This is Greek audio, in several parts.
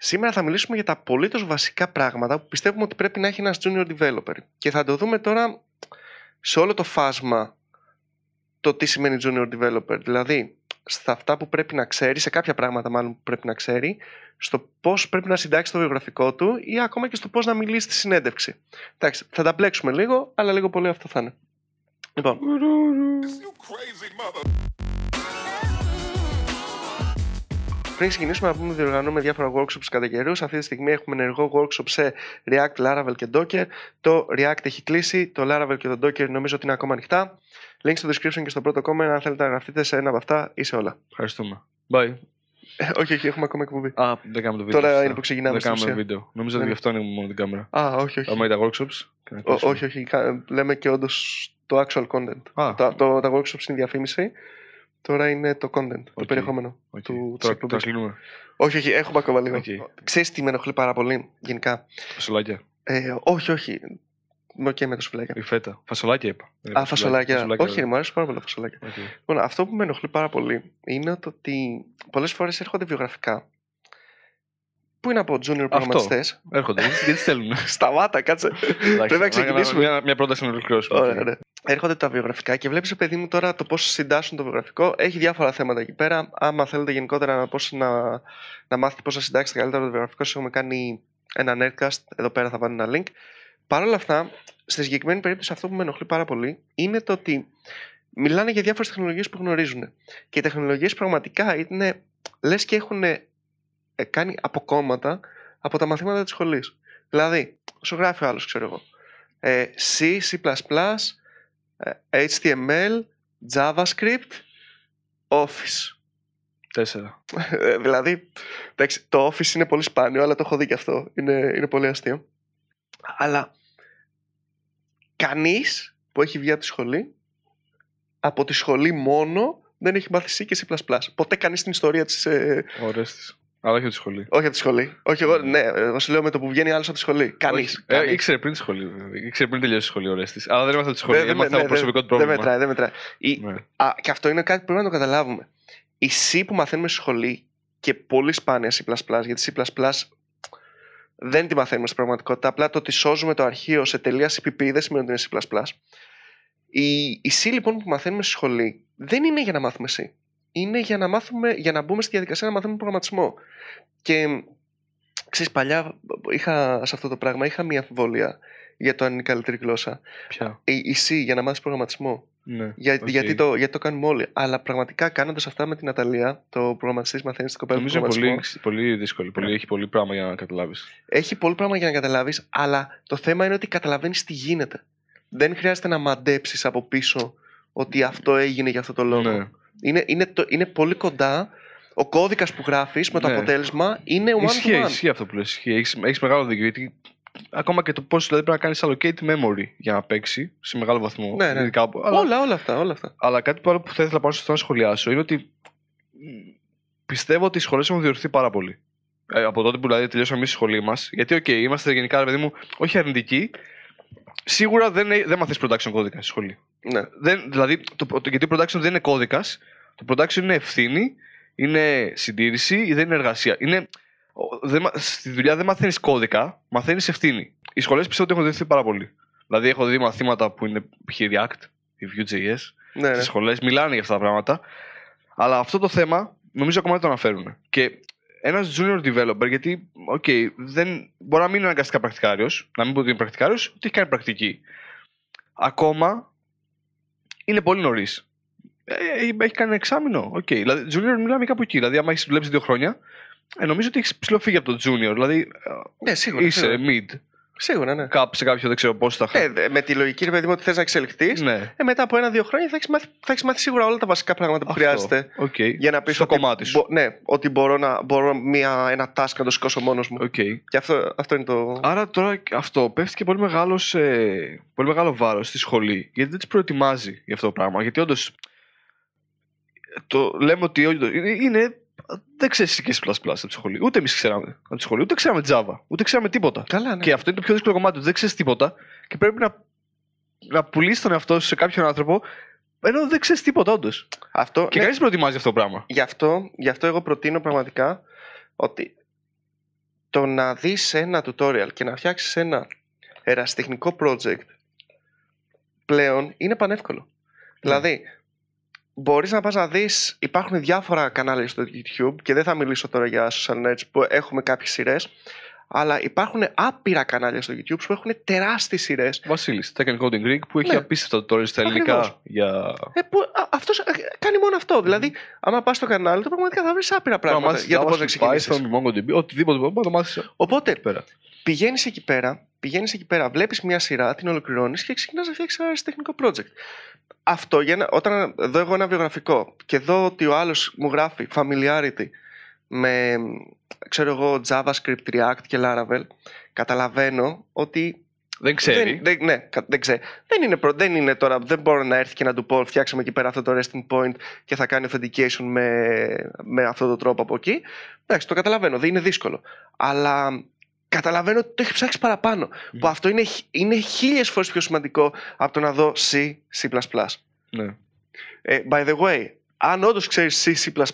Σήμερα θα μιλήσουμε για τα απολύτως βασικά πράγματα που πιστεύουμε ότι πρέπει να έχει ένας junior developer. Και θα το δούμε τώρα σε όλο το φάσμα το τι σημαίνει junior developer. Δηλαδή, στα αυτά που πρέπει να ξέρει, σε κάποια πράγματα μάλλον που πρέπει να ξέρει, στο πώς πρέπει να συντάξει το βιογραφικό του ή ακόμα και στο πώς να μιλήσει στη συνέντευξη. Εντάξει, θα τα μπλέξουμε λίγο, αλλά λίγο πολύ αυτό θα είναι. Λοιπόν. Πριν ξεκινήσουμε να πούμε, διοργανώνουμε διάφορα workshops κατά καιρούς. Αυτή τη στιγμή έχουμε ενεργό workshop σε React, Laravel και Docker. Το React έχει κλείσει, το Laravel και το Docker νομίζω ότι είναι ακόμα ανοιχτά. Link στο description και στο πρώτο comment αν θέλετε να γραφτείτε σε ένα από αυτά ή σε όλα. Ευχαριστούμε. Bye. Ε, όχι, όχι, έχουμε ακόμα εκπομπή. Α, δεν κάνουμε το βίντεο. Τώρα σωστά. είναι που ξεκινάμε Δεν στην κάνουμε ουσία. βίντεο. Νομίζω ότι Ναι. γι' αυτό είναι μόνο την κάμερα. Α, όχι, όχι. Άμα είναι τα workshops. και να Ό, κλείσουμε. όχι, όχι. κα- Λέμε και όντως το actual content. Α, Τα, το, τα workshops είναι διαφήμιση. Τώρα είναι το content, το Οκ. περιεχόμενο. οκ. του- της Τώρα εκπομπής. τα κλείνουμε. Όχι, όχι, έχουμε ακόμα λίγο. Οκ. Ξέρεις τι με ενοχλεί πάρα πολύ γενικά; Φασολάκια. Ε, όχι, όχι. Είμαι οκ με τα σουφλάκια. Η φέτα. Φασολάκια είπα. Δεν Α, είπα φασολάκια. Όχι, ωραία. ρε, μου αρέσουν πάρα πολύ τα φασολάκια. Οκ. Λοιπόν, αυτό που με ενοχλεί πάρα πολύ είναι το ότι πολλές φορές έρχονται βιογραφικά που είναι από junior προγραμματιστές; Έρχονται. Γιατί τις θέλουν. Σταμάτα, κάτσε. Πρέπει να ξεκινήσουμε. Μια, μια πρόταση να ολοκληρώσουμε. Ωραία, ωραία. Έρχονται τα βιογραφικά και βλέπεις, παιδί μου, τώρα το πώς συντάσσουν το βιογραφικό. Έχει διάφορα θέματα εκεί πέρα. Άμα θέλετε γενικότερα να, πώς να, να μάθετε πώς να συντάξετε καλύτερα το βιογραφικό, σας έχουμε κάνει ένα netcast. Εδώ πέρα θα βάλω ένα link. Παρ' όλα αυτά, στη συγκεκριμένη περίπτωση, αυτό που με ενοχλεί πάρα πολύ είναι το ότι μιλάνε για διάφορες τεχνολογίες που γνωρίζουν. Και οι τεχνολογίες πραγματικά είναι λες και έχουν ε, κάνει αποκόμματα από τα μαθήματα της σχολής. Δηλαδή, σου γράφει ο άλλος, ξέρω εγώ. Ε, C, C++, ε, HTML, JavaScript, Office. Τέσσερα. Ε, δηλαδή, εντάξει, το Office είναι πολύ σπάνιο, αλλά το έχω δει και αυτό. Είναι, είναι πολύ αστείο. Αλλά κανείς που έχει βγει από τη σχολή, από τη σχολή μόνο, δεν έχει μάθει C και C++. Ποτέ κανείς στην ιστορία της... Ε, Ωραίε της. Αλλά όχι από τη σχολή. όχι από τη σχολή. Όχι εγώ, ναι, εγώ σου λέω με το που βγαίνει άλλος από τη σχολή. Κανείς. Όχι. Ε, κανείς. ήξερε πριν τη σχολή. βέβαια. Ήξερε πριν τελειώσει τη σχολή ωραία τη. Αλλά δεν έμαθε από τη σχολή. Δεν- δεν- Έμαθε ναι, από ναι, προσωπικό του Δεν πρόβλημα. μετράει, δεν μετράει. Η, Ναι. Α, και αυτό είναι κάτι που πρέπει να το καταλάβουμε. Η C που μαθαίνουμε στη σχολή και πολύ σπάνια C++, γιατί C++ δεν τη μαθαίνουμε στην πραγματικότητα. Απλά το ότι σώζουμε το αρχείο σε τελεία CPP δεν σημαίνει ότι είναι C++. Η, η C λοιπόν που μαθαίνουμε στη σχολή δεν είναι για να μάθουμε C. Είναι για να, μάθουμε, για να μπούμε στη διαδικασία να μαθαίνουμε προγραμματισμό. Και ξέρεις, παλιά είχα σε αυτό το πράγμα είχα μια αμφιβολία για το αν είναι η καλύτερη γλώσσα. Ποια; Η, η C για να μάθεις προγραμματισμό. Ναι. Για, Οκ. γιατί, το, γιατί το κάνουμε όλοι. Αλλά πραγματικά κάνοντας αυτά με την Ναταλία, το προγραμματιστής μαθαίνει στην κοπέλα του Νομίζω είναι προγραμματισμό. πολύ, πολύ δύσκολη. Πολύ, έχει πολύ πράγμα για να καταλάβεις. Έχει πολύ πράγμα για να καταλάβεις, αλλά το θέμα είναι ότι καταλαβαίνεις τι γίνεται. Δεν χρειάζεται να μαντέψεις από πίσω ότι αυτό έγινε για αυτό το λόγο. Ναι. Είναι, είναι, το, είναι πολύ κοντά. Ο κώδικας που γράφεις με το Ναι. αποτέλεσμα είναι one Ισχύει, to one. ισχύει αυτό που λες. Ισχύει. Έχεις, έχεις μεγάλο δίκιο. Γιατί ακόμα και το πώς δηλαδή, πρέπει να κάνεις allocate memory για να παίξει σε μεγάλο βαθμό. Ναι, ναι. ειδικά από- αλλά, Όλα, όλα αυτά. Όλα αυτά. αλλά κάτι που άλλο που θα ήθελα πάνω στο να σχολιάσω είναι ότι μ, πιστεύω ότι οι σχολές έχουν διορθωθεί πάρα πολύ. Ε, από τότε που δηλαδή τελειώσαμε εμείς τη σχολή μας. Γιατί, οκ, είμαστε γενικά, ρε παιδί μου, όχι αρνητικοί. Σίγουρα δεν, ε- δεν μαθαίνεις production κώδικα στη σχολή. Ναι. Δεν, δηλαδή, το, το, γιατί το production δεν είναι κώδικας. Το production είναι ευθύνη, είναι συντήρηση, δεν είναι εργασία. Είναι, ο- δεν, μα- στη δουλειά δεν μαθαίνεις κώδικα, μαθαίνεις ευθύνη. Οι σχολές πιστεύω ότι έχουν διορθωθεί πάρα πολύ. Δηλαδή, έχω δει μαθήματα που είναι π.χ. React, η Vue.js, Ναι, ναι. στις σχολές, μιλάνε για αυτά τα πράγματα. Αλλά αυτό το θέμα νομίζω ακόμα δεν το αναφέρουν. Και ένας junior developer, γιατί, οκ, δεν, μπορεί να μην είναι αναγκαστικά πρακτικάριος, να μην πω ότι είναι πρακτικάριος, ότι έχει κάνει πρακτική. Ακόμα είναι πολύ νωρίς. Ε, έχει κάνει ένα εξάμηνο. Οκ. Δηλαδή, junior μιλάμε κάπου εκεί. Δηλαδή, άμα έχεις δουλέψει δύο χρόνια, ε, νομίζω ότι έχεις ψιλοφύγει από το junior. Δηλαδή, ε, ναι σίγουρα. είσαι σίγουρα. mid. Σίγουρα, ναι. Κάπου σε κάποιο δεν ξέρω πώς θα Ε, δε- με τη λογική, ρε παιδί μου, ότι θες να εξελιχθείς, Ναι. ε, μετά από ένα-δύο χρόνια θα έχεις μάθει, θα έχεις μάθει σίγουρα όλα τα βασικά πράγματα που Αυτό. χρειάζεται. Οκ. Για να πεις Στο ότι, κομμάτι σου. μπο- ναι, ότι μπορώ, να, μπορώ μια, ένα task να το σηκώσω μόνος μου. Οκ. Και αυτό, αυτό είναι το. Άρα τώρα αυτό πέφτει και πολύ, μεγάλος, ε, πολύ μεγάλο βάρος στη σχολή γιατί δεν τις προετοιμάζει για αυτό το πράγμα. Γιατί όντως. Το λέμε ότι όντως είναι, είναι. Δεν ξέρεις και C++ από τη σχολή. Ούτε εμείς ξέραμε από τη σχολή. Ούτε ξέραμε Java. Ούτε ξέραμε τίποτα. Καλά, ναι. Και αυτό είναι το πιο δύσκολο κομμάτι. ότι Δεν ξέρεις τίποτα και πρέπει να, να πουλήσεις τον εαυτό σου σε κάποιον άνθρωπο ενώ δεν ξέρεις τίποτα, όντως. Αυτό, Και ναι, κανείς δεν προετοιμάζει αυτό το πράγμα. γι, αυτό, γι' αυτό εγώ προτείνω πραγματικά ότι το να δεις ένα tutorial και να φτιάξεις ένα ερασιτεχνικό project πλέον είναι πανεύκολο. Δηλαδή, μπορείς να πας να δεις, υπάρχουν διάφορα κανάλια στο YouTube και δεν θα μιλήσω τώρα για social nets που έχουμε κάποιες σειρές, αλλά υπάρχουν άπειρα κανάλια στο YouTube που έχουν τεράστιες σειρές. Βασίλης, Tech Coding Greek που έχει Ναι. απίστευτα τώρα στα ελληνικά Ακριβώς. για. Ε, που, α, αυτός ε, κάνει μόνο αυτό. Δηλαδή, άμα πας στο κανάλι του, πραγματικά θα βρεις άπειρα πράγματα για το πώς να ξεκινήσεις. Python, MongoDB, οτιδήποτε μπορείς να το μάθεις Οπότε, εκεί πέρα. πηγαίνεις εκεί πέρα, πηγαίνεις εκεί πέρα, βλέπεις μια σειρά, την ολοκληρώνεις και ξεκινάς να φτιάξεις ένα τεχνικό project. Αυτό, για να, όταν δω εγώ ένα βιογραφικό και δω ότι ο άλλος μου γράφει familiarity με, ξέρω εγώ, JavaScript, React και Laravel, καταλαβαίνω ότι Δεν ξέρει. δεν, δεν, ναι, κα- δεν ξέρει. Δεν είναι, προ- δεν είναι τώρα, δεν μπορώ να έρθει και να του πω φτιάξαμε εκεί πέρα αυτό το resting point και θα κάνει authentication με, με αυτόν τον τρόπο από εκεί. Εντάξει, το καταλαβαίνω, δεν είναι δύσκολο. Αλλά καταλαβαίνω ότι το έχει ψάξει παραπάνω. Που αυτό είναι, χ- είναι χίλιες φορές πιο σημαντικό από το να δω C, C. Ναι. Ε, by the way, αν όντως ξέρεις C, C,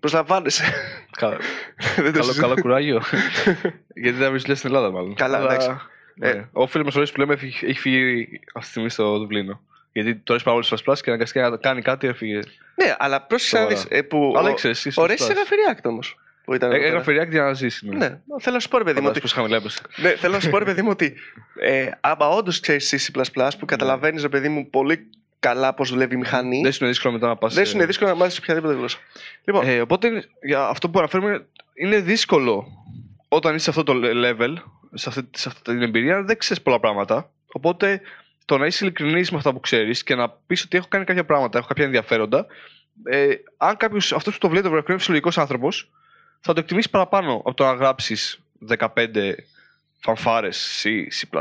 προσλαμβάνεσαι. Κα- Δεν το καλό, συζητώ. καλό κουράγιο. Γιατί δεν βρίσκει στην Ελλάδα, μάλλον. Καλά, Αλλά, εντάξει. ναι. Ε. Ο φίλος μας ο Ρέις που λέμε έχει, έχει φύγει αυτή τη στιγμή στο Δουβλίνο. Γιατί τώρα έχει πάρα πολύ σπασπλά και αναγκαστικά να κάνει κάτι έφυγε. ναι, αλλά πρόσεξε να Σοβαρά. δεις. Ε, που Αλλά ο- ήξερες. ο Ρέσης έγραφε React όμω. Που ήταν εδώ πέρα. Έγραφε React για να ζήσει. Ναι, θέλω να σου πω ρε παιδί μου ότι Πώ χαμηλά έπεσε. Ναι, θέλω να σου πω ρε παιδί μου ότι ε, άμα όντως ξέρεις C που καταλαβαίνεις ρε παιδί μου πολύ καλά πώς δουλεύει η μηχανή, Δεν σου είναι δύσκολο μετά να πας. δεν σου είναι δύσκολο να μάθεις οποιαδήποτε γλώσσα. Λοιπόν, Ε, οπότε για αυτό που αναφέρουμε είναι δύσκολο όταν είσαι σε αυτό το level, σε αυτή, σε αυτή την εμπειρία, δεν ξέρεις πολλά πράγματα. Οπότε το να είσαι ειλικρινής με αυτά που ξέρεις και να πεις ότι έχω κάνει κάποια πράγματα, έχω κάποια ενδιαφέροντα. Ε, αν κάποιο, αυτός που το βλέπει, το βραβείο είναι φυσιολογικός άνθρωπος, θα το εκτιμήσεις παραπάνω από το να γράψεις 15 φανφάρες C, C,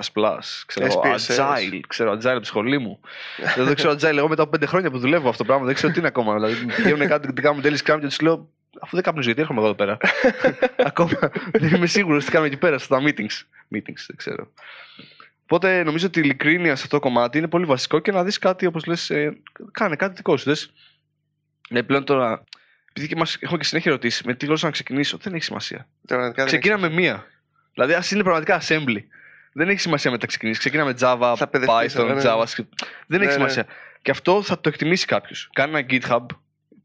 ξέρω, εγώ, SPSS. Agile, ξέρω Agile από τη σχολή μου. δεν το ξέρω Agile. Εγώ μετά από 5 χρόνια που δουλεύω αυτό το πράγμα δεν ξέρω τι είναι ακόμα. Δηλαδή, πηγαίνουν κάτι, τι κάνουμε τέλει Scrum και τους λέω, αφού δεν κάπνιζω, γιατί έρχομαι εγώ εδώ πέρα. ακόμα δεν είμαι σίγουρος τι κάνουμε εκεί πέρα στα meetings. Meetings, δεν ξέρω. Οπότε νομίζω ότι η ειλικρίνεια σε αυτό το κομμάτι είναι πολύ βασικό και να δεις κάτι όπως λες, ε, κάνε κάτι δικό σου. Δες. Ε, πλέον τώρα, επειδή και μας, έχουμε και συνέχεια ερωτήσεις με τι γλώσσα να ξεκινήσω, δεν έχει σημασία. πραγματικά δεν Ξεκίνα με μία. Δηλαδή, ας είναι πραγματικά assembly. Δεν έχει σημασία μετά ξεκινήσεις. Ξεκίνα με Java, Θα παιδευτείς, Python, ναι, ναι. JavaScript. Δεν έχει Ναι, ναι. σημασία. Και αυτό θα το εκτιμήσει κάποιος. Κάνει ένα GitHub,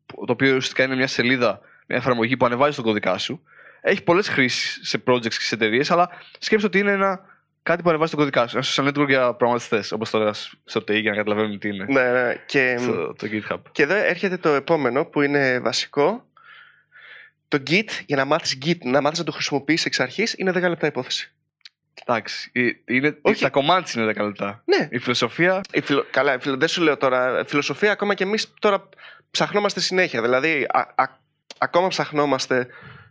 το οποίο ουσιαστικά είναι μια σελίδα, μια εφαρμογή που ανεβάζει τον κωδικά σου. Έχει πολλές χρήσεις σε projects και σε εταιρείες, αλλά σκέψτε ότι είναι ένα, κάτι που ανεβάζει τον κωδικά σου. Ένα social network για προγραμματιστέ, όπως το λέγα στο TI για να καταλαβαίνουν τι είναι. Ναι, ναι. Και, Το, το GitHub. και εδώ έρχεται το επόμενο που είναι βασικό. Το Git, για να μάθεις Git, να μάθεις να το χρησιμοποιείς εξ αρχής, είναι 10 λεπτά υπόθεση. Εντάξει. ε, Είναι, Όχι. Τα κομμάτια είναι 10 λεπτά. Ναι, Η φιλοσοφία. η φιλο... καλά, η φιλο... δεν σου λέω τώρα. Φιλοσοφία, ακόμα και εμείς τώρα ψαχνόμαστε συνέχεια. Δηλαδή, α, α, ακόμα ψαχνόμαστε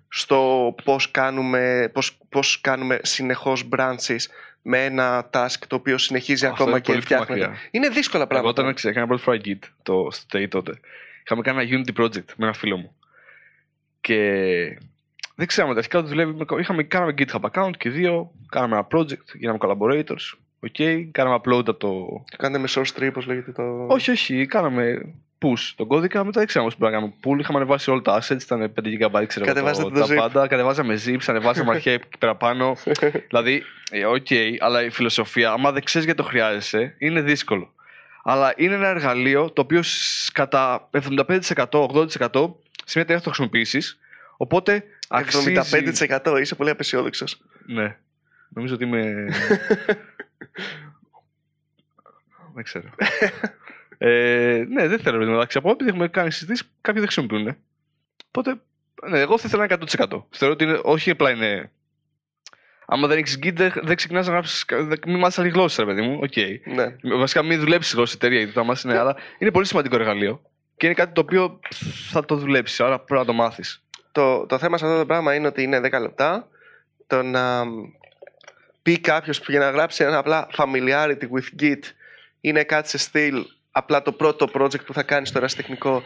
στο πώς κάνουμε, πώς, πώς κάνουμε συνεχώς branches με ένα task το οποίο συνεχίζει Αυτό ακόμα είναι και πολύ πιο φτιάχνεται. μακριά. Είναι δύσκολα Εγώ πράγματα. όταν ξέ- έκανα πρώτη φορά Git το, στο TI τότε, είχαμε κάνει ένα Unity project με ένα φίλο μου. Και δεν ξέραμε, αρχικά το δουλεύει, με- είχαμε, κάναμε GitHub account και δύο, κάναμε ένα project, γίναμε collaborators, ok, κάναμε upload από το... Κάντε με source tree, πώς λέγεται το... Όχι, όχι, κάναμε push τον κώδικα, μετά δεν ξέραμε πώς πρέπει να κάνουμε pull, είχαμε ανεβάσει όλα τα assets, ήταν 5 GB, ξέρω εγώ, Κατεβάζετε το, το τα zip. πάντα, κατεβάζαμε zips, ανεβάσαμε αρχεία εκεί πέρα πάνω, δηλαδή, ε, οκ, αλλά η φιλοσοφία, άμα δεν ξέρεις γιατί το χρειάζεσαι, είναι δύσκολο. Αλλά είναι ένα εργαλείο το οποίο σ- κατά 75%, 80% σε μια εταιρεία θα το χρησιμοποιήσεις. Οπότε αξίζει. 75% είσαι πολύ απαισιόδοξος. Ναι. Νομίζω ότι είμαι. δεν ξέρω. ε, ναι, δεν θέλω να από επειδή έχουμε κάνει συζητήσεις, κάποιοι δεν χρησιμοποιούν. Οπότε, ναι, εγώ θα ήθελα ένα 100%. Θεωρώ ότι είναι, όχι απλά είναι. Άμα δεν έχεις Git, δεν, δεν ξεκινάς να γράψεις. Μην μάθεις άλλη γλώσσα, ρε παιδί μου. Οκ. Ναι. Βασικά, μην δουλέψεις γλώσσα εταιρεία, γιατί το μάθει είναι, αλλά είναι πολύ σημαντικό εργαλείο. Και είναι κάτι το οποίο θα το δουλέψεις, άρα πρέπει να το μάθεις. Το, το θέμα σε αυτό το πράγμα είναι ότι είναι 10 λεπτά. Το να πει κάποιος που για να γράψει ένα απλά familiarity with Git είναι κάτι σε στυλ απλά το πρώτο project που θα κάνεις στο ερασιτεχνικό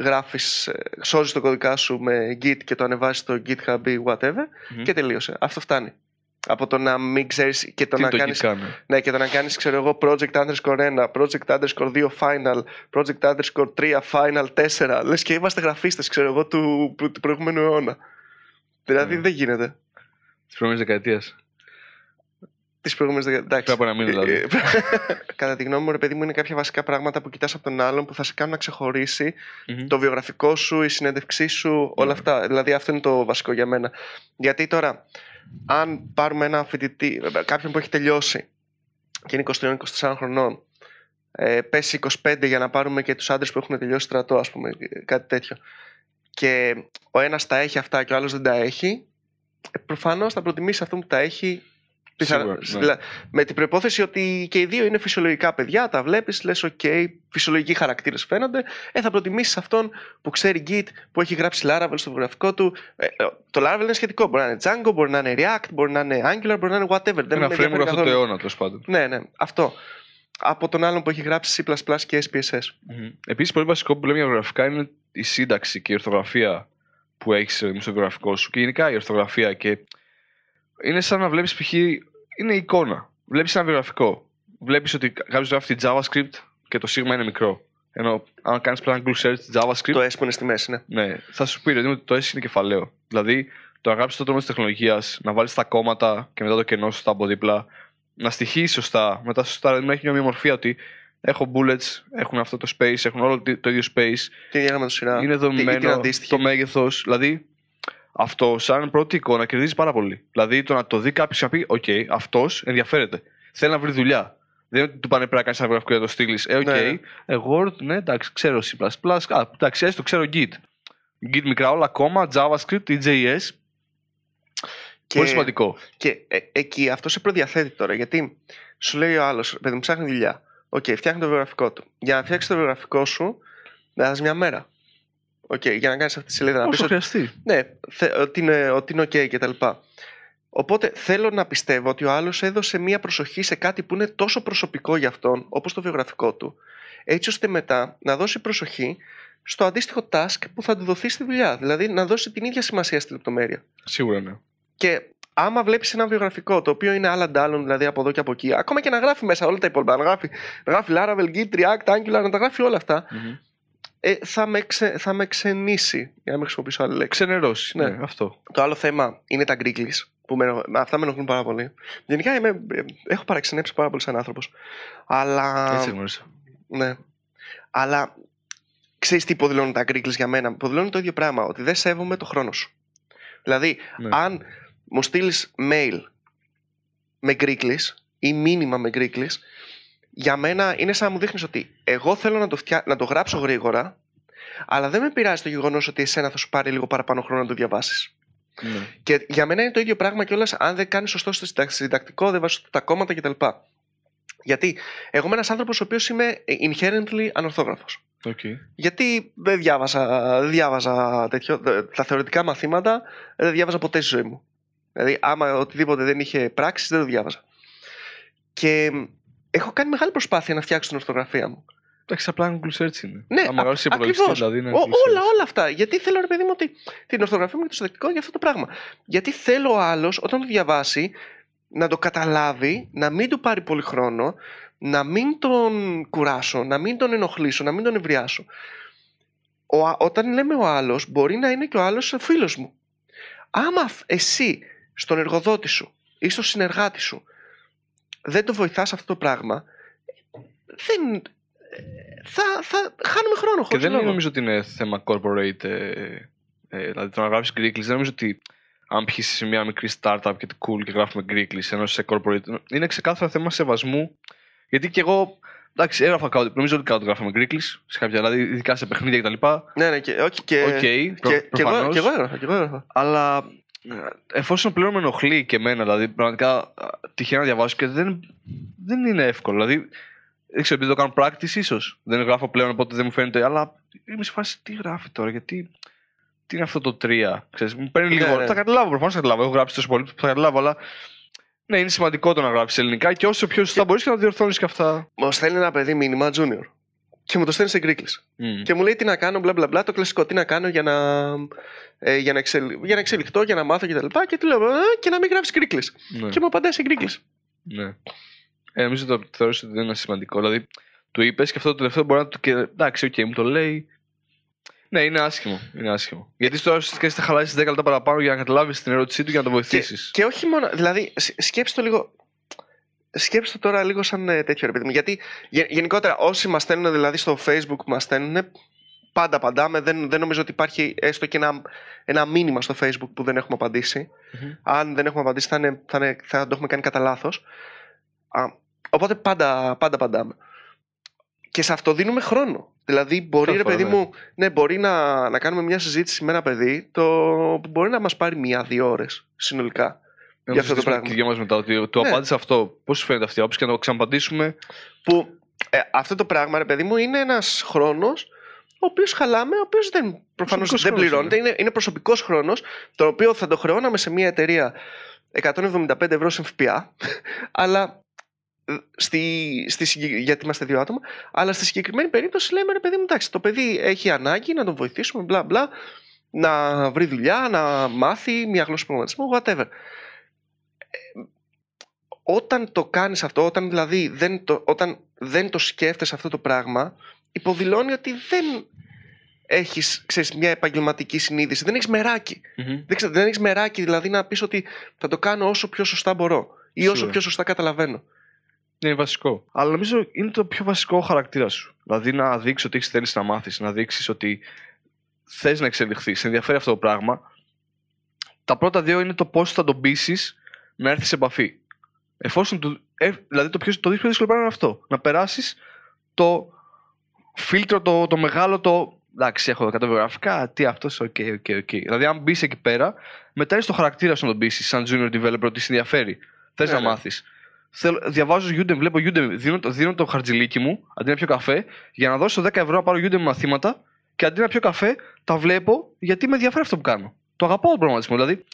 γράφεις, ε, σώζεις το κωδικά σου με Git και το ανεβάζεις στο GitHub ή whatever Μμμ. και τελείωσε. Αυτό φτάνει. Από το να μην ξέρεις και το Τι να το κάνεις Git κάνει. ναι, και το να κάνεις, ξέρω εγώ, project underscore 1, project underscore 2 final, project underscore 3 final 4. Λες και είμαστε γραφίστες, ξέρω εγώ, του, του, του προηγούμενου αιώνα. Δηλαδή Ναι. δεν γίνεται. Της προηγούμενης δεκαετίας. Τη προηγούμενη δεκαετία. Πριν από ένα μήνα δηλαδή. Ε, Κατά τη γνώμη μου, ρε παιδί μου, είναι κάποια βασικά πράγματα που κοιτάς από τον άλλον που θα σε κάνουν να ξεχωρίσει Μμμ. το βιογραφικό σου, η συνέντευξή σου, όλα Ναι. αυτά. Δηλαδή, αυτό είναι το βασικό για μένα. Γιατί τώρα, αν πάρουμε ένα φοιτητή, κάποιον που έχει τελειώσει και είναι 23-24 χρονών, ε, πες 25 για να πάρουμε και τους άντρες που έχουν τελειώσει στρατό, ας πούμε, κάτι τέτοιο. Και ο ένας τα έχει αυτά και ο άλλος δεν τα έχει, ε, προφανώς θα προτιμήσει αυτό που τα έχει πιθανα- Σίγουρα, ναι. δηλα- με την προϋπόθεση ότι και οι δύο είναι φυσιολογικά παιδιά, τα βλέπεις, λες οκ, φυσιολογικοί χαρακτήρες φαίνονται, ε, θα προτιμήσεις αυτόν που ξέρει Git, που έχει γράψει Laravel στο βιογραφικό του. Ε, ε, το Laravel είναι σχετικό, μπορεί να είναι Django, μπορεί να είναι React, μπορεί να είναι Angular, μπορεί να είναι whatever. Δεν Ένα με framework ενδιαφέρει αυτό το καθόλου. αιώνα τέλος πάντων. Ναι, ναι, αυτό. Από τον άλλον που έχει γράψει C++ και SPSS. Επίσης, πολύ βασικό που λέμε για βιογραφικά είναι η σύνταξη και η ορθογραφία που έχεις στο βιογραφικό σου και γενικά η ορθογραφία. Και είναι σαν να βλέπεις π.χ. είναι εικόνα. Βλέπεις ένα βιογραφικό. Βλέπεις ότι κάποιος γράφει τη JavaScript και το σίγμα είναι μικρό. Ενώ αν κάνεις απλά ένα Google search JavaScript, Το S που είναι στη μέση, ναι. ναι, θα σου πει ρε, ότι το S είναι κεφαλαίο. Δηλαδή, το να γράψει το τρόπο της τεχνολογίας, να βάλεις τα κόμματα και μετά το κενό σωστά από δίπλα, να στοιχείς σωστά, μετά σωστά, δηλαδή να έχει μια ομοιομορφία ότι έχω bullets, έχουν αυτό το space, έχουν όλο το το ίδιο space, Τι διάγραμμα του σειρά; είναι ή την δομημένο αντίστοιχη. το μέγεθος. Δηλαδή, αυτό σαν πρώτη εικόνα κερδίζει πάρα πολύ. Δηλαδή, το να το δει κάποιος και να πει: Οκ, αυτός ενδιαφέρεται. Θέλει να βρει δουλειά. Δεν είναι ότι του πάνε πρέπει να κάνεις ένα βιογραφικό για το στείλεις. Ε, οκ, Ναι. εγώ, ναι, εντάξει, ξέρω C. Α, εντάξει, έστω ξέρω Git. Git μικρά όλα ακόμα, JavaScript ή JS. Και, Πολύ σημαντικό. και ε, εκεί αυτό σε προδιαθέτει τώρα. Γιατί σου λέει ο άλλος, παιδί μου, ψάχνει δουλειά. Οκ, φτιάχνει το βιογραφικό του. Για να φτιάξεις το βιογραφικό σου, θα δει μια μέρα. Οκ, για να κάνεις αυτή τη σελίδα. Να πεις Όσο ότι, χρειαστεί. ναι, θε, ότι είναι, ότι είναι οκ κτλ. Οπότε θέλω να πιστεύω ότι ο άλλος έδωσε μία προσοχή σε κάτι που είναι τόσο προσωπικό για αυτόν, όπως το βιογραφικό του, έτσι ώστε μετά να δώσει προσοχή στο αντίστοιχο task που θα του δοθεί στη δουλειά. Δηλαδή να δώσει την ίδια σημασία στη λεπτομέρεια. Σίγουρα ναι. Και άμα βλέπεις ένα βιογραφικό το οποίο είναι άλλα ντάλλον, δηλαδή από εδώ και από εκεί, ακόμα και να γράφει μέσα όλα τα υπόλοιπα, να γράφει, να γράφει Laravel, Git, React, Angular, να τα γράφει όλα αυτά, Μμμ. Ε, θα, με ξε, θα με ξενήσει. Για να μην χρησιμοποιήσω άλλη λέξη. Ξενερώσει. Ναι. Ναι. αυτό. Το άλλο θέμα είναι τα γκρίκλι. Που με, ενοχ- αυτά με ενοχλούν πάρα πολύ. Γενικά είμαι, ε, έχω παραξενέψει πάρα πολύ σαν άνθρωπος. Αλλά. Έτσι γνώρισα. Ναι. Αλλά ξέρεις τι υποδηλώνουν τα γκρίκλι για μένα; Υποδηλώνουν το ίδιο πράγμα. Ότι δεν σέβομαι το χρόνο σου. Δηλαδή, Ναι. αν μου στείλεις mail με Greeklish ή μήνυμα με Greeklish, για μένα είναι σαν να μου δείχνεις ότι εγώ θέλω να το, φτιά... να το γράψω γρήγορα, αλλά δεν με πειράζει το γεγονός ότι εσένα θα σου πάρει λίγο παραπάνω χρόνο να το διαβάσεις. Ναι. Και για μένα είναι το ίδιο πράγμα κιόλας αν δεν κάνεις σωστό στο συντακ- συντακτικό, δεν βάζεις τα κόμματα κτλ. Γιατί εγώ είμαι ένας άνθρωπος ο οποίος είμαι inherently ανορθόγραφος. Οκ. Γιατί δεν διάβασα, δεν διάβαζα τέτοιο, δε- τα θεωρητικά μαθήματα δεν διάβαζα ποτέ στη ζωή μου. Δηλαδή, άμα οτιδήποτε δεν είχε πράξεις, δεν το διάβαζα. Και μ, έχω κάνει μεγάλη προσπάθεια να φτιάξω την ορθογραφία μου. Εντάξει, απλά ένα Google search είναι. Ναι, Αν γράψει α- υπολογιστή, ακριβώς. δηλαδή. Είναι Ό, Google search. όλα, όλα αυτά. Γιατί θέλω, ρε παιδί μου, ότι την ορθογραφία μου και το συντακτικό για αυτό το πράγμα. Γιατί θέλω ο άλλος, όταν το διαβάσει, να το καταλάβει, να μην του πάρει πολύ χρόνο, να μην τον κουράσω, να μην τον ενοχλήσω, να μην τον ευριάσω. Ο, α- όταν λέμε ο άλλος, μπορεί να είναι και ο άλλος φίλος μου. Άμα φ- εσύ στον εργοδότη σου ή στον συνεργάτη σου δεν το βοηθάς αυτό το πράγμα, δεν. ε, Θα, θα χάνουμε χρόνο Και χωρίς δεν λόγο. νομίζω ότι είναι θέμα corporate. Ε, ε, δηλαδή το να γράφει Greeklish, δεν νομίζω ότι αν πιει σε μια μικρή startup και cool και γράφουμε Greeklish, ενώ σε corporate. Είναι ξεκάθαρα θέμα σεβασμού. Γιατί και εγώ. Εντάξει, έγραφα κάτω. Νομίζω ότι κάτω γράφαμε Greeklish, σε κάποια, δηλαδή ειδικά σε παιχνίδια κτλ. Οκ, Ναι, ναι, και, όχι, και, προ, και, και, εγώ, προφανώς. και εγώ έγραφα, και εγώ έγραφα. Αλλά ε, εφόσον πλέον με ενοχλεί και εμένα, δηλαδή πραγματικά α, τυχαία να διαβάσω και δεν, δεν είναι εύκολο. Δηλαδή, δεν ξέρω, επειδή το κάνω practice ίσως. Δεν γράφω πλέον, οπότε δεν μου φαίνεται. Αλλά είμαι σε φάση τι γράφει τώρα, γιατί. Τι είναι αυτό το 3. Ξέρεις, μου παίρνει Ναι, λίγο. ναι. Θα καταλάβω, προφανώς θα καταλάβω. Έχω γράψει τόσο πολύ που θα καταλάβω, αλλά. Ναι, είναι σημαντικό το να γράψεις ελληνικά και όσο πιο σωστά μπορείς και να διορθώνεις και αυτά. Μου στέλνει ένα παιδί μήνυμα junior και μου το στέλνει σε Greeklish. Μμ. Και μου λέει τι να κάνω, μπλα μπλα μπλα, το κλασικό τι να κάνω για να, ε, για να, εξελ, για να εξελιχθώ, για να μάθω κτλ. Και, και του λέω «Ε, και να μην γράφει Greeklish. Ναι. Και μου απαντάει σε Greeklish. Ναι. Ε, νομίζω το θεώρησε ότι δεν είναι σημαντικό. Δηλαδή, του είπες και αυτό το τελευταίο μπορεί να του. Και, εντάξει, οκ, μου το λέει. Ναι, είναι άσχημο. Είναι άσχημο. Γιατί τώρα ουσιαστικά έχει να χαλάσεις 10 λεπτά παραπάνω για να καταλάβεις την ερώτησή του και να το Και, βοηθήσεις. και όχι μόνο. Δηλαδή, σ- σκέψτε το λίγο. Σκέψτε το τώρα λίγο σαν ε, τέτοιο ρε παιδί μου. Γιατί γε- γενικότερα όσοι μας στέλνουν δηλαδή στο facebook που μας στέλνουν, πάντα απαντάμε. Δεν, δεν νομίζω ότι υπάρχει έστω και ένα, ένα μήνυμα στο facebook που δεν έχουμε απαντήσει. Αν δεν έχουμε απαντήσει, θα, είναι, θα, είναι, θα το έχουμε κάνει κατά λάθος. Οπότε πάντα, πάντα απαντάμε. Και σε αυτό δίνουμε χρόνο. Δηλαδή, μπορεί, Κάθε ρε φορά, παιδί ναι. μου, ναι, μπορεί να, να κάνουμε μια συζήτηση με ένα παιδί το, που μπορεί να μας πάρει μία-δύο ώρες συνολικά. Να για αυτό το συζητήσουμε πράγμα. Και οι δυο μας μετά ότι του Ναι. απάντησε αυτό. Πώς σου φαίνεται αυτή η άποψη και να το ξαναπαντήσουμε. Που ε, αυτό το πράγμα, ρε παιδί μου, είναι ένας χρόνος ο οποίος χαλάμε, ο οποίος δεν, προφανώς Προσωπικός δεν χρόνος πληρώνεται. Είναι, είναι προσωπικός χρόνος, τον οποίο θα το χρεώναμε σε μια εταιρεία 175 ευρώ σε ΦΠΑ, αλλά ε, στη, στη, συγκεκ- γιατί είμαστε δύο άτομα, αλλά στη συγκεκριμένη περίπτωση λέμε ρε παιδί μου, εντάξει, το παιδί έχει ανάγκη να τον βοηθήσουμε, μπλα μπλα, να βρει δουλειά, να μάθει μια γλώσσα προγραμματισμού, whatever. Ε, Όταν το κάνεις αυτό, όταν δηλαδή δεν το, όταν δεν το σκέφτεσαι αυτό το πράγμα, υποδηλώνει ότι δεν έχεις ξέρεις, μια επαγγελματική συνείδηση, δεν έχεις μεράκι. Δεν, ξέρω, δεν έχεις μεράκι δηλαδή να πεις ότι θα το κάνω όσο πιο σωστά μπορώ ή όσο Σίγουρα. πιο σωστά καταλαβαίνω. Είναι βασικό. Αλλά νομίζω είναι το πιο βασικό χαρακτήρα σου. Δηλαδή να δείξεις ότι έχεις θέληση να μάθεις, να δείξεις ότι θες να εξελιχθείς, σε ενδιαφέρει αυτό το πράγμα. Τα πρώτα δύο είναι το πώς θα τον πείσεις να έρθεις σε επαφή. Εφόσον του, ε, δηλαδή το, πιο, το πιο δύσκολο πράγμα είναι αυτό. Να περάσεις το φίλτρο, το, το μεγάλο, το. Εντάξει, έχω 100 βιογραφικά. Τι αυτός, οκ, οκ, οκ. Δηλαδή, αν μπεις εκεί πέρα, μετά είναι στο χαρακτήρα σου να τον πείσει, σαν junior developer, ότι σε ενδιαφέρει. Θες Ναι, να ναι. μάθεις. Διαβάζω Udemy, βλέπω Udemy, δίνω, το- δίνω το χαρτζιλίκι μου αντί να πιω καφέ για να δώσω 10 ευρώ να πάρω Udemy μαθήματα και αντί να πιω καφέ τα βλέπω γιατί με ενδιαφέρει αυτό που κάνω. Το αγαπάω τον προγραμματισμό. Δηλαδή,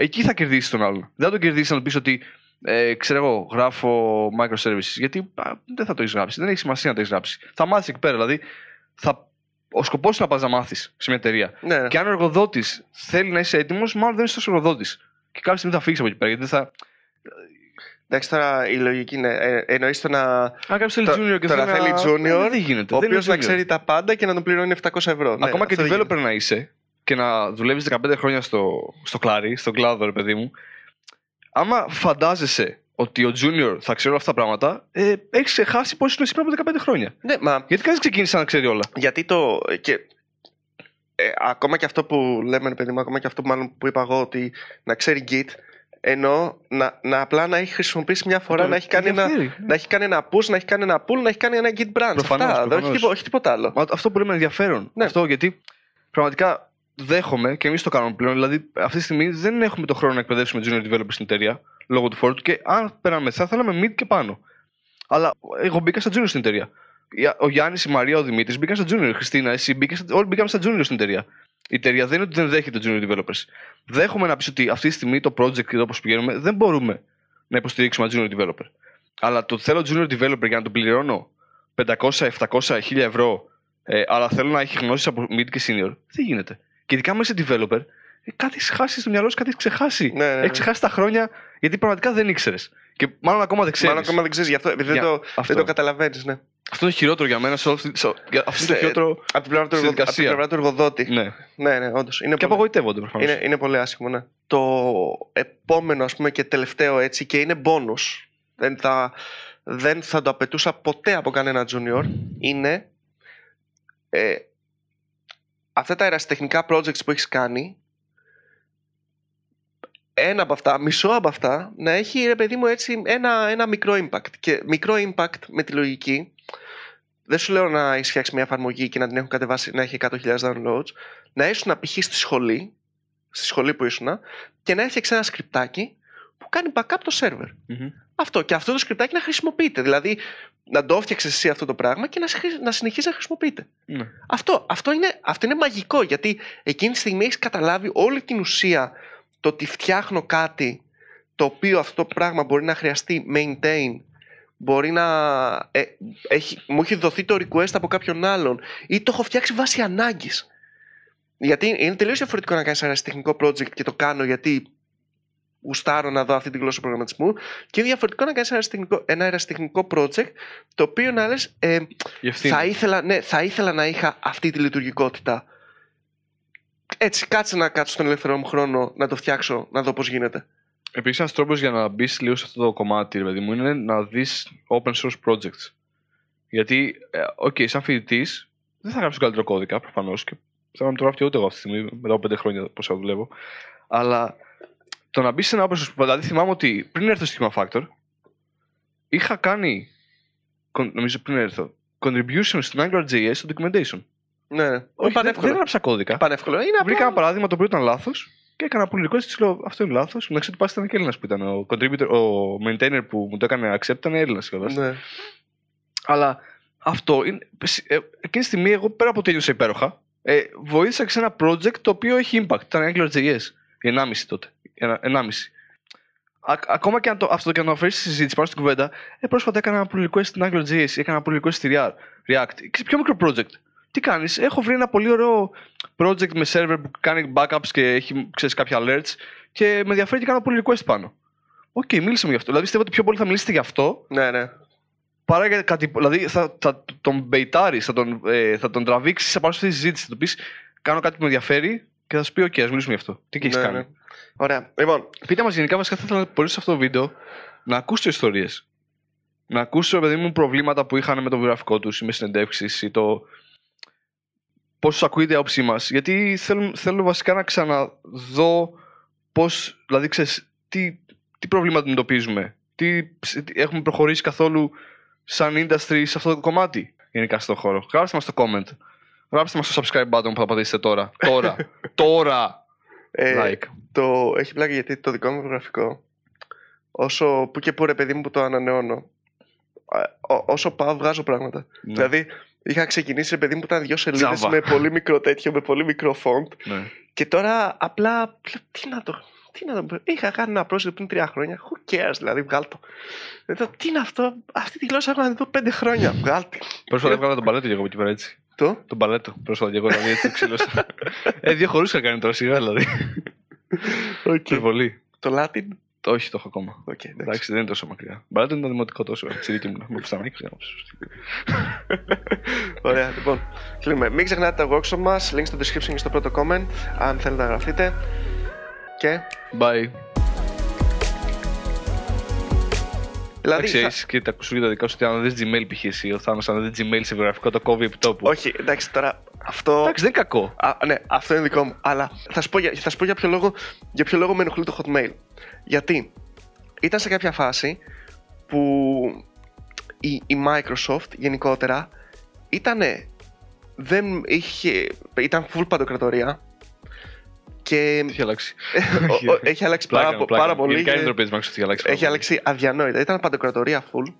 εκεί θα κερδίσει τον άλλον. Δεν θα τον κερδίσει να του πεις ότι ε, ξέρω εγώ, γράφω microservices. Γιατί α, δεν θα το έχεις γράψει. Δεν έχει σημασία να το έχεις γράψει. Θα μάθεις εκεί πέρα. Δηλαδή, θα, ο σκοπός είναι να πας να μάθεις σε μια εταιρεία. Ναι, ναι. Και αν ο εργοδότης θέλει να είσαι έτοιμος, μάλλον δεν είσαι τόσο εργοδότης. Και κάποια στιγμή θα φύγεις από εκεί πέρα. Γιατί δεν θα. Εντάξει, τώρα η λογική είναι. Ε, εννοείς το να. Αν κάποιος θέλει Το- junior και τώρα θέλει, θέλει να... junior, Ε, δεν γίνεται. Ο δεν οποίος είναι να junior. ξέρει τα πάντα και να τον πληρώνει 700 ευρώ. Ναι, Ακόμα και αυτό developer γίνεται. να είσαι και να δουλεύεις 15 χρόνια στο, στο κλάρι, στον κλάδο, ρε παιδί μου. Άμα φαντάζεσαι ότι ο junior θα ξέρει όλα αυτά τα πράγματα, ε, έχεις ξεχάσει πώς ήσουν εσύ πριν από 15 χρόνια. Ναι, μα Γιατί κανείς ξεκίνησε να ξέρει όλα. γιατί το. Και, ε, ακόμα και αυτό που λέμε, ρε παιδί μου, ακόμα και αυτό που, μάλλον που είπα εγώ, ότι να ξέρει Git, ενώ να, να απλά να έχει χρησιμοποιήσει μια φορά, Το να έχει, κάνει ένα, ενδιαφέρει, ναι. να έχει κάνει ένα push, να έχει κάνει ένα pull, να έχει κάνει ένα Git branch. Προφανώς, Αυτά, δεν- όχι, προφανώς. τίποτα, όχι τίποτα άλλο. Μα αυτό που λέμε ενδιαφέρον. Ναι. Αυτό γιατί πραγματικά δέχομαι και εμείς το κάνουμε πλέον. Δηλαδή, αυτή τη στιγμή δεν έχουμε το χρόνο να εκπαιδεύσουμε junior developers στην εταιρεία λόγω του φόρτου και αν πέραμε θα θέλαμε mid και πάνω. Αλλά εγώ μπήκα στα junior στην εταιρεία. Η- Ο Γιάννης, η Μαρία, ο Δημήτρης μπήκαν στα junior. Η Χριστίνα, εσύ μπήκες, στα- όλοι μπήκαμε στα junior στην εταιρεία. Η εταιρεία δεν είναι ότι δεν δέχεται junior developers. Δέχομαι να πεις ότι αυτή τη στιγμή το project εδώ όπως πηγαίνουμε δεν μπορούμε να υποστηρίξουμε ένα junior developer. Αλλά το θέλω junior developer για να τον πληρώνω 500, 700, 1000 ευρώ, ε, αλλά θέλω να έχει γνώσεις από mid και senior. Δεν γίνεται. Και ειδικά άμα είσαι developer, ε, κάτι έχει χάσεις στο μυαλό σου, κάτι έχεις ξεχάσει. Ναι, ναι, ναι. Έχεις ξεχάσει τα χρόνια γιατί πραγματικά δεν ήξερες. Και μάλλον ακόμα δεν ξέρεις. Μάλλον ακόμα δεν ξέρεις γι' αυτό, επειδή Για- δεν, το, αυτό. δεν το καταλαβαίνεις. Ναι. Αυτό είναι χειρότερο για μένα. Σε όλη αυτή- σε- για- Αυτό είναι το Σε- χειρότερο. Από την πλευρά του, Στη εργο- από την δικασία. πλευρά του εργοδότη. Ναι. Ναι, ναι, όντως. Είναι, Και πολύ, απογοητεύονται προφανώς. είναι, είναι πολύ άσχημο, ναι. Το επόμενο, ας πούμε, και τελευταίο έτσι, και είναι bonus. Δεν θα, δεν θα το απαιτούσα ποτέ από κανένα junior. Είναι ε, αυτά τα ερασιτεχνικά projects που έχεις κάνει ένα από αυτά, μισό από αυτά, να έχει ρε παιδί μου έτσι ένα, ένα μικρό impact. Και μικρό impact με τη λογική, δεν σου λέω να έχεις φτιάξει μια εφαρμογή και να την έχουν κατεβάσει να έχει 100.000 downloads, να ήσουν π.χ. στη σχολή, στη σχολή που ήσουν, και να έφτιαξε ένα σκριπτάκι που κάνει backup το server. Μμμ. Αυτό. Και αυτό το σκριπτάκι να χρησιμοποιείται. Δηλαδή να το έφτιαξες εσύ αυτό το πράγμα και να, συχ- να συνεχίσεις να χρησιμοποιείται. Ναι. Αυτό, αυτό, είναι, αυτό είναι μαγικό γιατί εκείνη τη στιγμή έχεις καταλάβει όλη την ουσία το ότι φτιάχνω κάτι το οποίο αυτό το πράγμα μπορεί να χρειαστεί maintain, μπορεί να. ε, έχει, μου έχει δοθεί το request από κάποιον άλλον ή το έχω φτιάξει βάσει ανάγκης. Γιατί είναι τελείως διαφορετικό να κάνεις ένα τεχνικό project και το κάνω γιατί γουστάρω να δω αυτή τη γλώσσα προγραμματισμού και είναι διαφορετικό να κάνεις ένα, αεραστεχνικό- ένα αεραστεχνικό project το οποίο να λες ε, Η ευθύνη. θα ήθελα, ναι, θα ήθελα να είχα αυτή τη λειτουργικότητα έτσι, κάτσε να κάτσω στον ελεύθερο μου χρόνο να το φτιάξω, να δω πώς γίνεται. Επίσης, ένας τρόπος για να μπεις λίγο σε αυτό το κομμάτι, ρε παιδί μου, είναι να δεις open source projects. Γιατί, ε, οκ, σαν φοιτητής, δεν θα γράψεις τον καλύτερο κώδικα προφανώς και θα να το γράφω και ούτε εγώ αυτή τη στιγμή, μετά από πέντε χρόνια πόσα δουλεύω. Αλλά το να μπεις σε ένα open source, δηλαδή θυμάμαι ότι πριν έρθω στο Schema Factor, είχα κάνει, κον- νομίζω πριν έρθω, contribution στην AngularJS στο documentation. Ναι, ναι. Όχι, δεν, πανεύκολο. δεν έγραψα κώδικα. Πανεύκολο. Είναι Βρήκα ένα απλά... παράδειγμα το οποίο ήταν λάθος και έκανα pull request. Της λέω αυτό είναι λάθος. Μεταξύ του πάση ήταν και Έλληνας που ήταν. Ο contributor, ο maintainer που μου το έκανε accept ήταν Έλληνας κιόλας. Ναι. Αλλά αυτό είναι. ε, εκείνη τη στιγμή εγώ πέρα από τέλειωσα υπέροχα. Ε, βοήθησα και σε ένα project το οποίο έχει impact. Ήταν AngularJS. Η 1,5 τότε. Ένα- 1,5. Α, ακόμα και αν το, αυτό και αν το αφήσει στη συζήτηση πάνω στην κουβέντα, ε, πρόσφατα έκανα ένα pull request στην AngularJS, έκανα ένα pull request στη React. React. Ξέρεις, πιο μικρό project. Τι κάνεις, έχω βρει ένα πολύ ωραίο project με server που κάνει backups και έχει ξέρεις, κάποια alerts και με ενδιαφέρει και κάνω pull request πάνω. Οκ, μίλησαμε γι' αυτό. Δηλαδή πιστεύω ότι πιο πολύ θα μιλήσετε γι' αυτό ναι, ναι. παρά για κάτι. Δηλαδή θα, θα τον baitάρεις, θα τον, ε, θα τον τραβήξεις σε πάνω στη συζήτηση. Θα του πεις: Κάνω κάτι που με ενδιαφέρει και θα σου πει: Οκ, ας μιλήσουμε γι' αυτό. Τι και έχεις Ναι, κάνει. ναι. Ωραία. Λοιπόν, Πείτε μας γενικά, βασικά θα ήθελα πολύ σε αυτό το βίντεο να ακούσω ιστορίες. Να ακούσω, παιδί μου, προβλήματα που είχαν με το βιογραφικό τους ή με συνεντεύξεις ή το. Πώς τους ακούγεται η άποψή μας. Γιατί θέλω, θέλω βασικά να ξαναδώ πώς. Δηλαδή, ξέρεις, τι, τι προβλήματα αντιμετωπίζουμε. Τι, τι- έχουμε προχωρήσει καθόλου σαν industry σε αυτό το κομμάτι γενικά στον χώρο. Γράψτε μας στο comment. Γράψτε μας στο subscribe button που θα πατήσετε τώρα. Τώρα. τώρα. ε, like. το, έχει πλάκα γιατί το δικό μου βιογραφικό, όσο που και που ρε παιδί μου που το ανανεώνω, α, ό- όσο πάω βγάζω πράγματα. Ναι. Δηλαδή, είχα ξεκινήσει ρε παιδί μου που ήταν δύο σελίδες Java. με πολύ μικρό τέτοιο, με πολύ μικρό font. ναι. Και τώρα απλά. πλ- Τι να το. Τι να το πω. Είχα κάνει ένα project πριν τρία χρόνια. Who cares, δηλαδή, βγάλ το. Εδώ, τι είναι αυτό. Αυτή τη γλώσσα έχω να δω πέντε χρόνια. Βγάλ τη. Πρόσφατα έβγαλα τον παλέτο και εγώ από εκεί πέρα έτσι. Το. Τον παλέτο. Πρόσφατα και εγώ δηλαδή έτσι το ξύλωσα. ε, δύο χωρί είχα κάνει τώρα σιγά δηλαδή. Okay. Υπερβολή. Το Latin. Το όχι, το έχω ακόμα. Οκ, εντάξει. Εντάξει, δεν είναι τόσο μακριά. Μπαλέτο ήταν δημοτικό τόσο. Τσιρίκι μου. Μου φτάνει. Ωραία, λοιπόν. Κλείνουμε. Μην ξεχνάτε τα workshop μας. Link στο description και στο πρώτο comment. Αν θέλετε να γραφτείτε. Και. Bye. Δηλαδή. Εντάξει, θα- έχεις και τα κουσούρια δικά σου ότι αν δεν Gmail π.χ. εσύ, ο Θάνος αν δεν Gmail σε βιογραφικό το κόβει επί τόπου. Όχι, εντάξει, τώρα αυτό. Εντάξει, δεν είναι κακό. Α, ναι, αυτό είναι δικό μου. Αλλά θα σου πω, για, θα σου πω για, ποιο λόγο, για ποιο λόγο με ενοχλεί το hotmail. Γιατί ήταν σε κάποια φάση που η, η Microsoft γενικότερα ήταν. Δεν είχε. ήταν full παντοκρατορία. Και Τι έχει αλλάξει. ο- ο- έχει αλλάξει πάρα, Πλάκα, πο- πλάκα. πάρα πολύ. Γενικά και είναι τροπές Microsoft έχει αλλάξει. πάρα έχει πολύ. αλλάξει αδιανόητα. Ήταν παντοκρατορία full.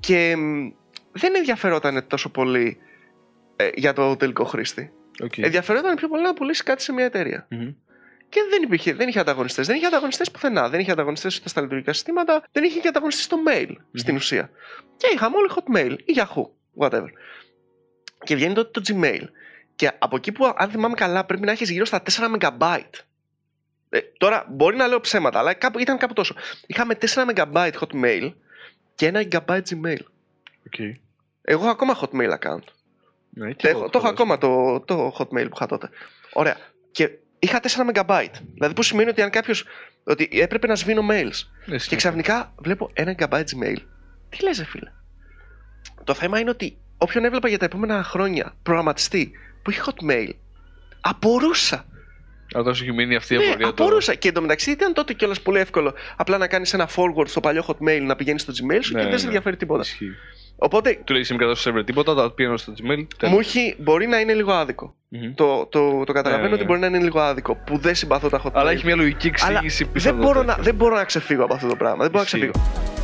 Και μ, δεν ενδιαφερόταν τόσο πολύ ε, για το τελικό χρήστη. Οκ. Ενδιαφερόταν πιο πολύ να πουλήσει κάτι σε μια εταιρεία. Μμμ. Και δεν, υπήρχε, δεν είχε ανταγωνιστές. Δεν είχε ανταγωνιστές πουθενά. Δεν είχε ανταγωνιστές ούτε στα λειτουργικά συστήματα, δεν είχε και ανταγωνιστές στο mail στην ουσία. Και είχαμε όλοι Hotmail ή Yahoo, whatever. Και βγαίνει τότε το Gmail. Και από εκεί που, αν θυμάμαι καλά, πρέπει να έχεις γύρω στα 4 MB. Ε, τώρα μπορεί να λέω ψέματα, αλλά κάπου, ήταν κάπου τόσο. Είχαμε 4 MB Hotmail και 1 GB Gmail. Οκ. Εγώ έχω ακόμα Hotmail account. Ναι, και Έχω, εγώ το έχω έχω ακόμα το, το hotmail που είχα τότε. Ωραία. Και είχα 4 MB. Δηλαδή που σημαίνει ότι αν κάποιος. ότι έπρεπε να σβήνω mails. Ναι, Και ξαφνικά βλέπω 1 GB Gmail. Τι λες, ρε φίλε; Το θέμα είναι ότι όποιον έβλεπα για τα επόμενα χρόνια προγραμματιστή που είχε hotmail, απορούσα. Αλλά τόσο έχει μείνει αυτή η Ναι, απορία τώρα. απορούσα. Και εντωμεταξύ ήταν τότε κιόλας πολύ εύκολο απλά να κάνεις ένα forward στο παλιό hotmail να πηγαίνεις στο Gmail σου Ναι, και δεν σε ναι. ενδιαφέρει τίποτα. Ισχύει. Οπότε Του λέει σήμερα στο server τίποτα, τα πήγαινε στο Gmail. μου έχει, μπορεί να είναι λίγο άδικο. Μμμ. Το, το, το καταλαβαίνω Ναι, ναι, ότι ναι. μπορεί να είναι λίγο άδικο που δεν συμπαθώ τα hotmail. Αλλά έχει μια λογική Αλλά εξήγηση πίσω δεν από το μπορώ, να, τέτοιο. δεν μπορώ να ξεφύγω από αυτό το πράγμα. Δεν μπορώ να Ισχύει. ξεφύγω.